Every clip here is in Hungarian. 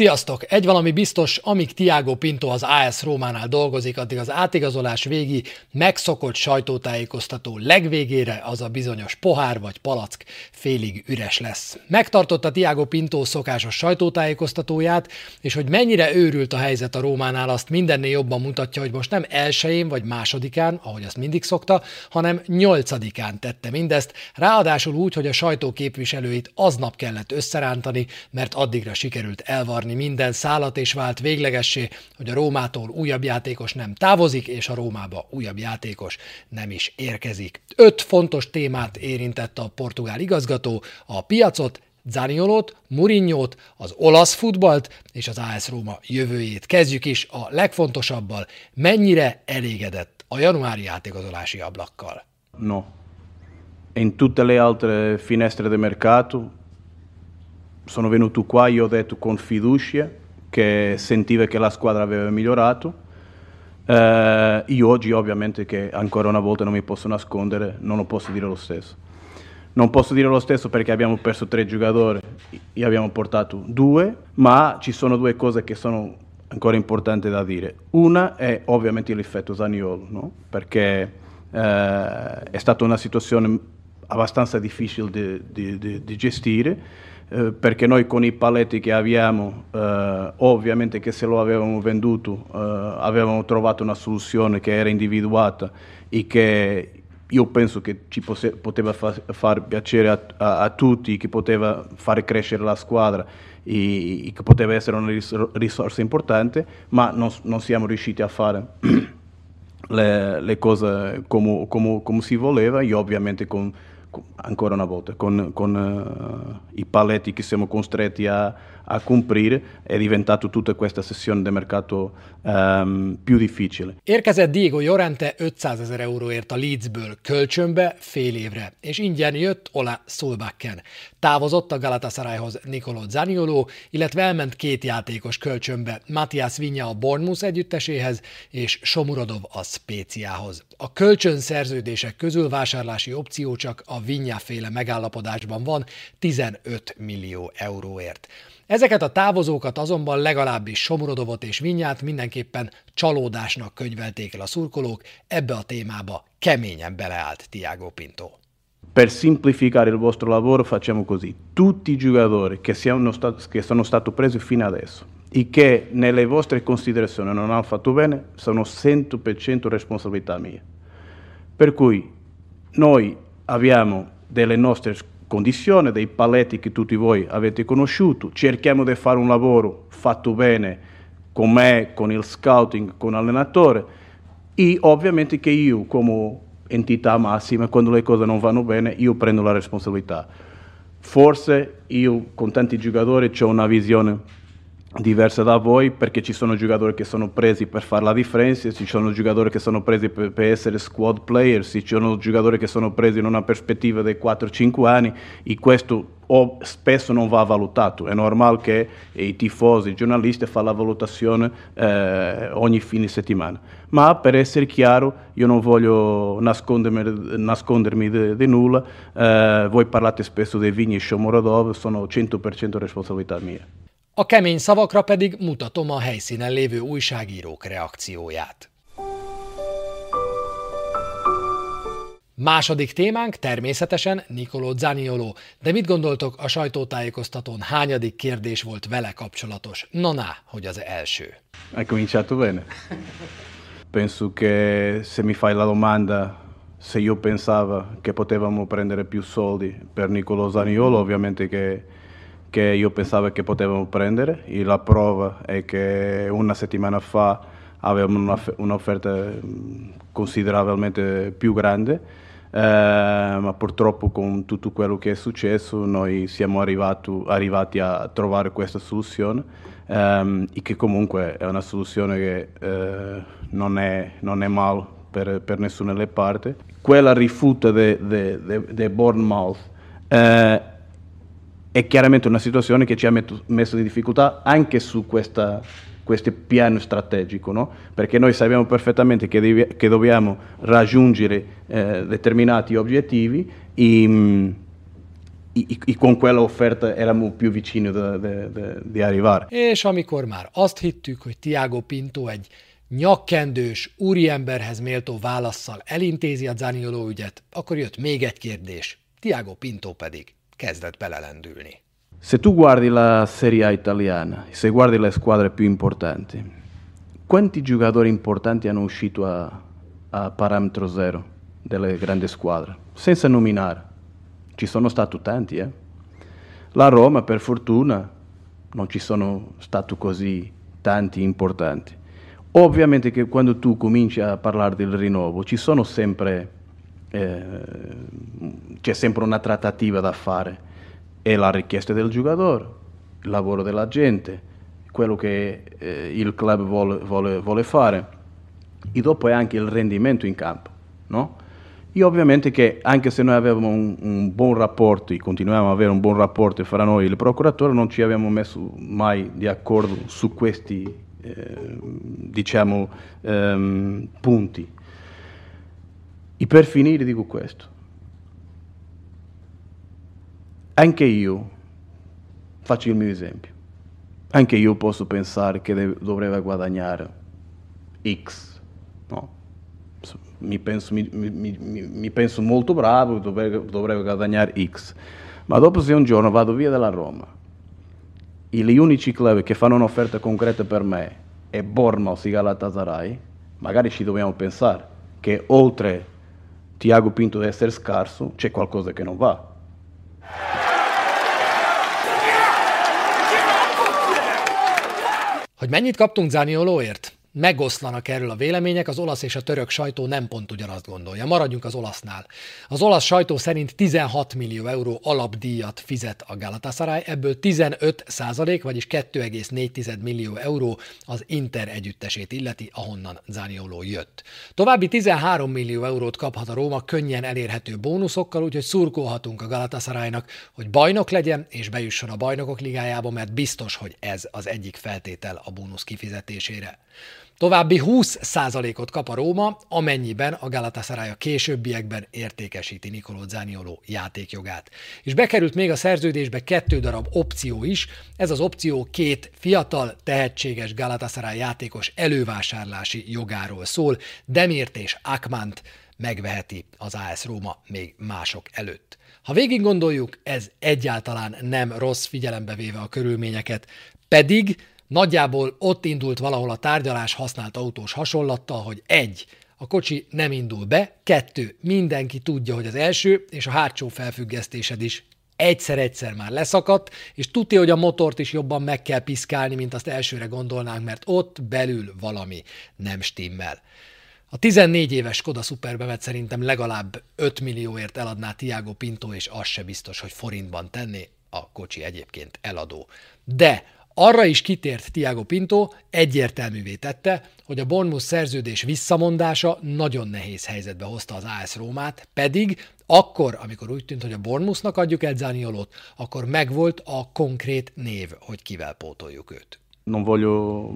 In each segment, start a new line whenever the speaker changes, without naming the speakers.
Sziasztok! Egy valami biztos, amíg Tiago Pinto az AS Rómánál dolgozik, addig az átigazolás végi megszokott sajtótájékoztató legvégére az a bizonyos pohár vagy palack félig üres lesz. Megtartotta Tiago Pinto szokásos sajtótájékoztatóját, és hogy mennyire őrült a helyzet a Rómánál, azt mindennél jobban mutatja, hogy most nem elsőjén vagy másodikán, ahogy azt mindig szokta, hanem nyolcadikán tette mindezt, ráadásul úgy, hogy a sajtó képviselőit aznap kellett összerántani, mert addigra sikerült elvarni zavarni minden szállat, és vált véglegessé, hogy a Rómától újabb játékos nem távozik, és a Rómába újabb játékos nem is érkezik. Öt fontos témát érintett a portugál igazgató, a piacot, Zaniolót, Murinyót, az olasz futballt és az AS Róma jövőjét. Kezdjük is a legfontosabbal, mennyire elégedett a januári játékozolási ablakkal.
No. In tutte le altre finestre de mercato sono venuto qua, io ho detto con fiducia che sentiva che la squadra aveva migliorato. Eh, io oggi ovviamente che ancora una volta non mi posso nascondere, non lo posso dire lo stesso. Non posso dire lo stesso perché abbiamo perso tre giocatori e abbiamo portato due, ma ci sono due cose che sono ancora importanti da dire. Una è ovviamente l'effetto Zaniolo, no? perché eh, è stata una situazione abbastanza difficile di gestire eh, perché noi con i paletti che abbiamo, eh, ovviamente che se lo avevamo venduto, eh, avevamo trovato una soluzione che era individuata e che io penso che ci poteva far, far piacere a, a, a, tutti, che poteva fare crescere la squadra e, e che poteva essere una risorsa importante, ma non, non siamo riusciti a fare le, le cose come, come, come, si voleva e ovviamente con ancora una volta, con, con uh, i paletti che siamo costretti a, a cumprir, è diventato tutta questa sessione di mercato um, più difficile.
Érkezett Diego Jorente 500 ezer euróért a Leedsből kölcsönbe fél évre, és ingyen jött Ola Solbakken. Távozott a Galatasarayhoz Nicolo Zaniolo, illetve elment két játékos kölcsönbe, Matthias Vinya a Bournemouth együtteséhez, és Somurodov a Spéciához. A kölcsönszerződések közül vásárlási opció csak a Vinya féle megállapodásban van 15 millió euróért. Ezeket a távozókat azonban legalábbis Somurodovot és Vinyát mindenképpen csalódásnak könyvelték el a szurkolók, ebbe a témába keményen beleállt Tiago Pinto.
Per semplificare il vostro lavoro facciamo così. Tutti i giocatori che, siano stati, che sono stati presi fino adesso e che nelle vostre considerazioni non hanno fatto bene sono 100% responsabilità mia. Per cui noi abbiamo delle nostre condizione, dei paletti che tutti voi avete conosciuto, cerchiamo di fare un lavoro fatto bene con me, con il scouting, con l'allenatore e ovviamente che io come entità massima, quando le cose non vanno bene, io prendo la responsabilità. Forse io con tanti giocatori ho una visione diversa da voi perché ci sono giocatori che sono presi per fare la differenza, ci sono giocatori che sono presi per, per essere squad player, ci sono giocatori che sono presi in una prospettiva di 4-5 anni e questo spesso non va valutato. È normale che i tifosi, i giornalisti fanno la valutazione eh, ogni fine settimana. Ma per essere chiaro, io non voglio nascondermi, nascondermi di nulla, eh, voi parlate spesso dei Vigni e Shomorodov, sono 100% responsabilità mia.
A kemény szavakra pedig mutatom a helyszínen lévő újságírók reakcióját. Második témánk természetesen Nicolò Zaniolo, de mit gondoltok a sajtótájékoztatón hányadik kérdés volt vele kapcsolatos? Na, na hogy az első.
Hai cominciato bene. Penso che se mi fai la domanda se io pensavo che potevamo prendere più soldi per Nicolò Zaniolo, ovviamente che che io pensavo che potevamo prendere e la prova è che una settimana fa avevamo un'offerta mm, considerabilmente più grande, eh, ma purtroppo con tutto quello che è successo noi siamo arrivato, arrivati a trovare questa soluzione ehm, e che comunque è una soluzione che eh, non, è, non, è, male per, per nessuna delle parti. Quella rifuta di Bournemouth eh, è chiaramente una situazione che ci ha messo in difficoltà anche su questa, questo piano strategico, no? perché noi sappiamo perfettamente che, devi, che dobbiamo raggiungere eh, determinati obiettivi e, e, e con quella offerta eravamo più vicini di arrivare.
És amikor már azt hittük, hogy Tiago Pinto egy nyakkendős, úriemberhez méltó válaszsal elintézi a Zanioló ügyet, akkor jött még egy kérdés. Tiago Pinto pedig kezdett belelendülni.
Se tu guardi la Serie A italiana, se guardi le squadre più importanti, quanti giocatori importanti hanno uscito a, a parametro zero delle grandi squadre? Senza nominare. Ci sono stati tanti, eh? La Roma, per fortuna, non ci sono stati così tanti importanti. Ovviamente che quando tu cominci a parlare del rinnovo ci sono sempre, eh, c'è sempre una trattativa da fare. È la richiesta del giocatore, il lavoro della gente, quello che eh, il club vuole, vuole, vuole, fare e dopo è anche il rendimento in campo. No? E ovviamente che anche se noi avevamo un, un buon rapporto e continuiamo ad avere un buon rapporto fra noi e il procuratore, non ci abbiamo messo mai di accordo su questi eh, diciamo, ehm, punti. E per finire dico questo. Anche io, faccio il mio esempio, anche io posso pensare che dovrebbe guadagnare X, no? mi, penso, mi, mi, mi, penso molto bravo, dovrebbe, dovrebbe guadagnare X, ma dopo se un giorno vado via dalla Roma e gli unici club che fanno un'offerta concreta per me è Bournemouth e Galatasaray, magari ci dobbiamo pensare che oltre Tiago Pinto di essere scarso c'è qualcosa che non va.
Hogy mennyit kaptunk Zaniolóért? Megoszlanak erről a vélemények, az olasz és a török sajtó nem pont ugyanazt gondolja. Maradjunk az olasznál. Az olasz sajtó szerint 16 millió euró alapdíjat fizet a Galatasaray, ebből 15 százalék, vagyis 2,4 millió euró az Inter együttesét illeti, ahonnan Zanioló jött. További 13 millió eurót kaphat a Róma könnyen elérhető bónuszokkal, úgyhogy szurkolhatunk a Galatasaraynak, hogy bajnok legyen és bejusson a bajnokok ligájába, mert biztos, hogy ez az egyik feltétel a bónusz kifizetésére. További 20%-ot kap a Róma, amennyiben a Galatasaray a későbbiekben értékesíti Nicolò Zanioló játékjogát. És bekerült még a szerződésbe kettő darab opció is, ez az opció két fiatal, tehetséges Galatasaray játékos elővásárlási jogáról szól, Demirt és Akmant megveheti az AS Róma még mások előtt. Ha végig gondoljuk, ez egyáltalán nem rossz figyelembe véve a körülményeket, pedig Nagyjából ott indult valahol a tárgyalás használt autós hasonlattal, hogy egy, a kocsi nem indul be, kettő, mindenki tudja, hogy az első és a hátsó felfüggesztésed is egyszer-egyszer már leszakadt, és tudja, hogy a motort is jobban meg kell piszkálni, mint azt elsőre gondolnánk, mert ott belül valami nem stimmel. A 14 éves Skoda Superbevet szerintem legalább 5 millióért eladná Tiago Pinto, és az se biztos, hogy forintban tenné, a kocsi egyébként eladó. De arra is kitért Tiago Pinto, egyértelművé tette, hogy a Bournemouth szerződés visszamondása nagyon nehéz helyzetbe hozta az AS Rómát, pedig akkor, amikor úgy tűnt, hogy a Bournemouthnak adjuk el Zaniolót, akkor megvolt a konkrét név, hogy kivel pótoljuk őt.
Non voglio,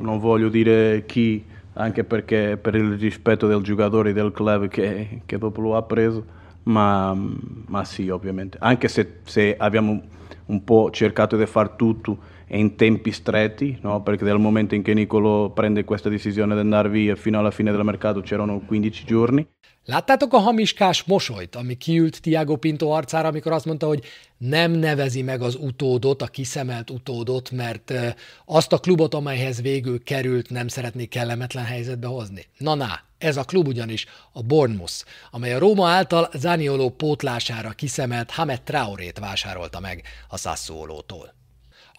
non voglio dire chi, anche perché per il rispetto del giocatore del club che, che dopo lo ha preso, ma, ma sì, ovviamente. Anche se, se abbiamo un po' cercato di far tutto in tempi stretti, no? perché dal momento in che Nicolo prende questa decisione di andare via fino alla fine del mercato c'erano 15 giorni.
Láttátok a hamiskás mosolyt, ami kiült Tiago Pinto arcára, amikor azt mondta, hogy nem nevezi meg az utódot, a kiszemelt utódot, mert azt a klubot, amelyhez végül került, nem szeretné kellemetlen helyzetbe hozni. Na na, ez a klub ugyanis a Bournemouth, amely a Róma által Zanioló pótlására kiszemelt Hamed Traorét vásárolta meg a Sassuolótól.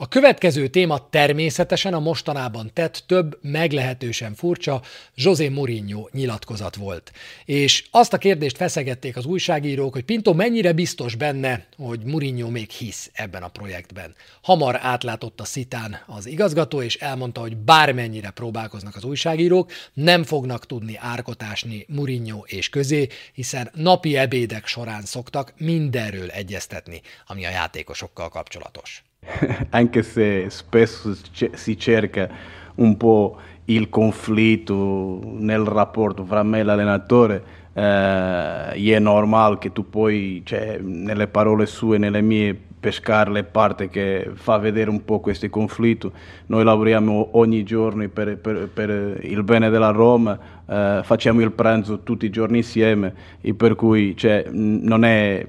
A következő téma természetesen a mostanában tett több meglehetősen furcsa José Mourinho nyilatkozat volt. És azt a kérdést feszegették az újságírók, hogy Pinto mennyire biztos benne, hogy Mourinho még hisz ebben a projektben. Hamar átlátott a szitán az igazgató, és elmondta, hogy bármennyire próbálkoznak az újságírók, nem fognak tudni árkotásni Mourinho és közé, hiszen napi ebédek során szoktak mindenről egyeztetni, ami a játékosokkal kapcsolatos.
anche se spesso si cerca un po' il conflitto nel rapporto fra me e l'allenatore, eh, è normale che tu poi, cioè, nelle parole sue, nelle mie, pescare le parti che fa vedere un po' questo conflitto. Noi lavoriamo ogni giorno per, per, per il bene della Roma, eh, facciamo il pranzo tutti i giorni insieme e per cui cioè, non è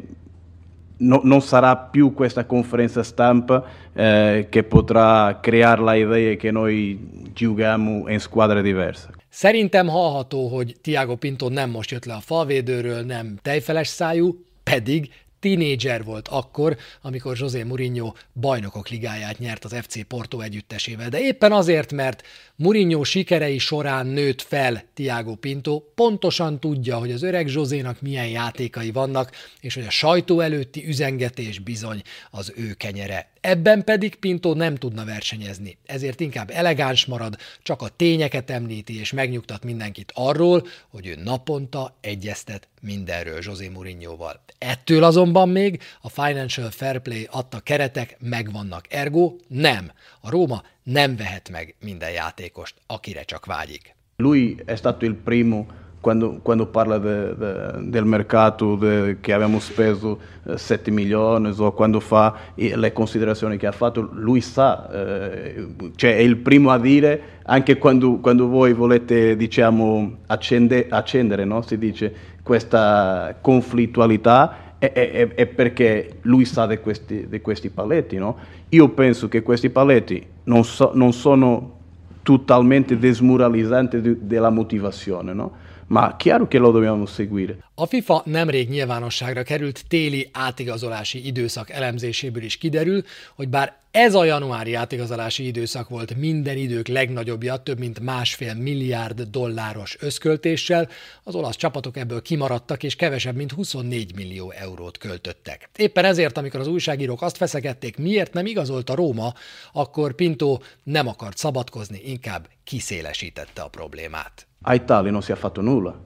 no, non sarà più questa conferenza stampa eh, che potrà creare l'idea che noi giochiamo in squadre diverse.
Szerintem hallható, hogy Tiago Pinto nem most jött le a falvédőről, nem tejfeles szájú, pedig Tínédzser volt akkor, amikor José Mourinho bajnokok ligáját nyert az FC Porto együttesével, de éppen azért, mert Mourinho sikerei során nőtt fel Tiago Pinto, pontosan tudja, hogy az öreg Josénak milyen játékai vannak, és hogy a sajtó előtti üzengetés bizony az ő kenyere. Ebben pedig Pinto nem tudna versenyezni, ezért inkább elegáns marad, csak a tényeket említi és megnyugtat mindenkit arról, hogy ő naponta egyeztet mindenről José Mourinhoval. Ettől azonban még a Financial Fair Play adta keretek megvannak, ergo nem. A Róma nem vehet meg minden játékost, akire csak vágyik.
Lui è stato il primo quando, quando parla de, de, del mercato de, che abbiamo speso 7 eh, milioni o quando fa le considerazioni che ha fatto, lui sa, eh, cioè è il primo a dire, anche quando, quando voi volete diciamo, accende, accendere, no? si dice, questa conflittualità, è, è, è, perché lui sa di questi, di questi paletti. No? Io penso che questi paletti non, so, non sono totalmente desmoralizzanti della motivazione. No? Ma chiaro che lo dobbiamo seguire.
A FIFA nemrég nyilvánosságra került téli átigazolási időszak elemzéséből is kiderül, hogy bár ez a januári átigazolási időszak volt minden idők legnagyobbja, több mint másfél milliárd dolláros összköltéssel, az olasz csapatok ebből kimaradtak, és kevesebb, mint 24 millió eurót költöttek. Éppen ezért, amikor az újságírók azt feszegették, miért nem igazolt a Róma, akkor Pinto nem akart szabadkozni, inkább kiszélesítette a problémát.
a Italia non si è fatto nulla.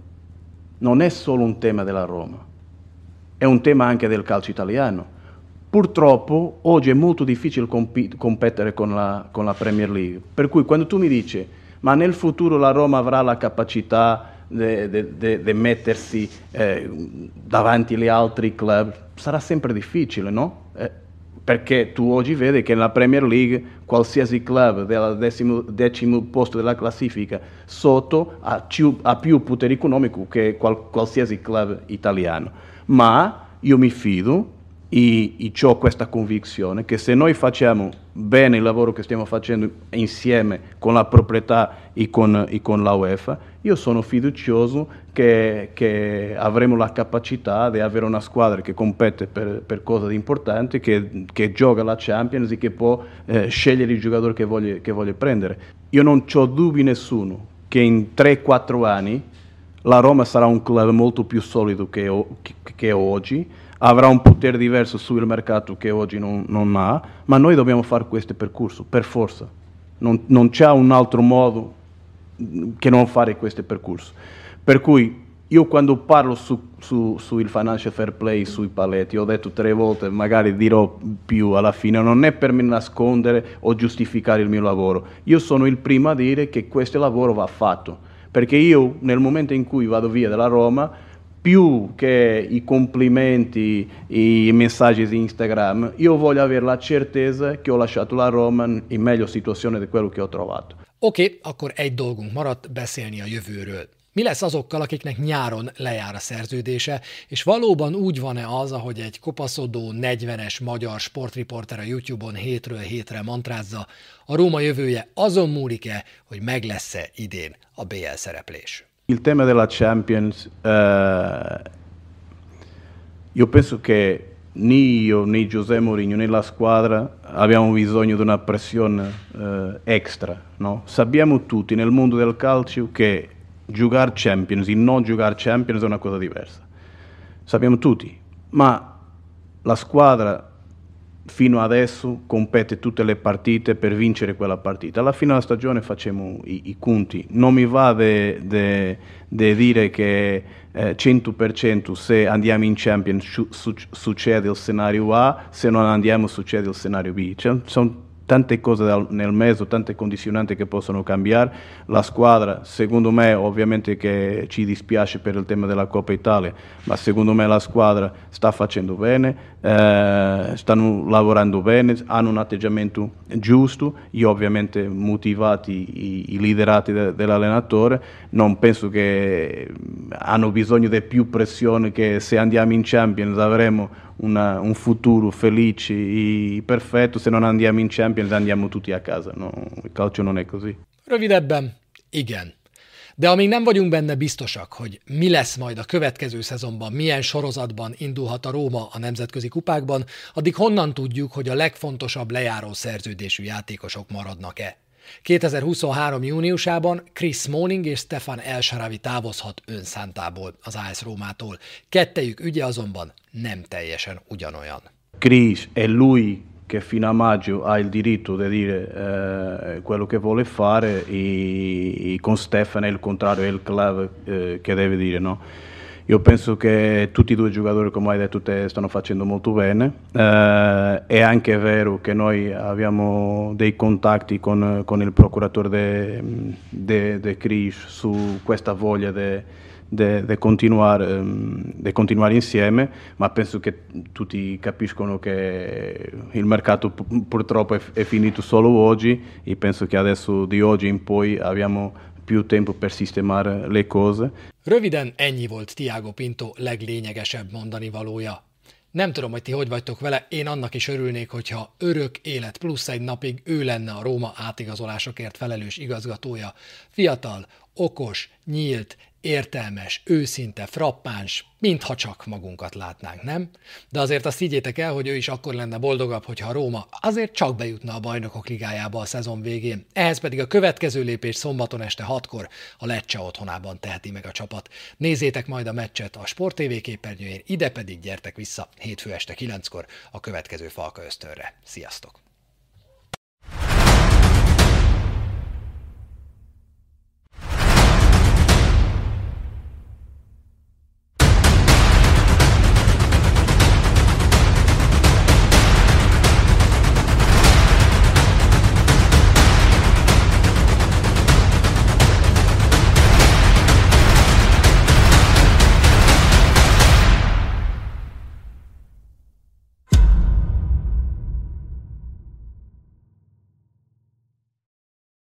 Non è solo un tema della Roma, è un tema anche del calcio italiano. Purtroppo oggi è molto difficile comp- competere con la, con la, Premier League, per cui quando tu mi dici ma nel futuro la Roma avrà la capacità di mettersi eh, davanti agli altri club, sarà sempre difficile, no? Eh, perché tu oggi vedi che nella Premier League qualsiasi club del decimo, decimo posto della classifica sotto ha più, ha più potere economico che qual, qualsiasi club italiano. Ma io mi fido e, e ho questa convinzione che se noi facciamo bene il lavoro che stiamo facendo insieme con la proprietà e con, e con la UEFA, io sono fiducioso che, che, avremo la capacità di avere una squadra che compete per, per cose importanti, che, che, gioca la Champions e che può eh, scegliere il giocatore che voglia, prendere. Io non ho dubbi nessuno che in 3-4 anni la Roma sarà un club molto più solido che, che oggi, avrà un potere diverso sul mercato che oggi non, non ha, ma noi dobbiamo fare questo percorso, per forza. Non, non c'è un altro modo che non fare questo percorso. Per cui io quando parlo su, su, sul financial fair play, sui paletti, ho detto tre volte, magari dirò più alla fine, non è per me nascondere o giustificare il mio lavoro. Io sono il primo a dire che questo lavoro va fatto, perché io nel momento in cui vado via dalla Roma più che i complimenti, i messaggi di Instagram, io voglio avere la certezza che ho lasciato la Roma in meglio situazione di quello che ho trovato.
Oké, okay, akkor egy dolgunk maradt, beszélni a jövőről. Mi lesz azokkal, akiknek nyáron lejár a szerződése, és valóban úgy van-e az, ahogy egy kopaszodó 40-es magyar sportriporter a YouTube-on hétről hétre mantrázza, a Róma jövője azon múlik-e, hogy meg lesz-e idén a BL szereplés?
Il tema della Champions, uh, io penso che né io né José Mourinho né la squadra abbiamo bisogno di una pressione uh, extra. No? Sappiamo tutti nel mondo del calcio che giocare Champions e non giocare Champions è una cosa diversa. Sappiamo tutti, ma la squadra fino adesso compete tutte le partite per vincere quella partita. Alla fine della stagione facciamo i, i conti. Non mi va di dire che eh, 100% se andiamo in Champions su, succede il scenario A, se non andiamo succede il scenario B. Cioè, sono tante cose nel mezzo, tante condizionanti che possono cambiare. La squadra, secondo me, ovviamente che ci dispiace per il tema della Coppa Italia, ma secondo me la squadra sta facendo bene, eh, stanno lavorando bene, hanno un atteggiamento giusto, io ovviamente motivati, i, i liderati de, dell'allenatore, non penso che hanno bisogno di più pressione che se andiamo in Champions avremo una, un futuro felice e perfetto, se non andiamo in Champions andiamo tutti a casa, no, il calcio non è così.
Rövidebben, igen. De amíg nem vagyunk benne biztosak, hogy mi lesz majd a következő szezonban, milyen sorozatban indulhat a Róma a nemzetközi kupákban, addig honnan tudjuk, hogy a legfontosabb lejáró szerződésű játékosok maradnak-e? 2023. júniusában Chris Smalling és Stefan Elsharavi távozhat önszántából az AS Rómától. Kettejük ügye azonban nem teljesen ugyanolyan.
Chris è lui che fino a maggio ha il diritto di dire eh, quello che vuole fare e, e con Stefan è il contrario, è il club eh, che deve dire no. Io penso che tutti e due i giocatori, come hai detto te, stanno facendo molto bene. Eh, è anche vero che noi abbiamo dei contatti con, con il procuratore di Cris su questa voglia di continuare, um, continuare, insieme, ma penso che tutti capiscono che il mercato purtroppo è, è finito solo oggi e penso che adesso di oggi in poi abbiamo più tempo per sistemare le cose.
Röviden ennyi volt Tiago Pinto leglényegesebb mondani valója. Nem tudom, hogy ti hogy vagytok vele, én annak is örülnék, hogyha örök élet plusz egy napig ő lenne a Róma átigazolásokért felelős igazgatója. Fiatal, okos, nyílt, értelmes, őszinte, frappáns, mintha csak magunkat látnánk, nem? De azért azt higgyétek el, hogy ő is akkor lenne boldogabb, hogyha Róma azért csak bejutna a bajnokok ligájába a szezon végén. Ehhez pedig a következő lépés szombaton este hatkor a Lecce otthonában teheti meg a csapat. Nézzétek majd a meccset a Sport TV képernyőjén, ide pedig gyertek vissza hétfő este kilenckor a következő Falka Ösztönre. Sziasztok!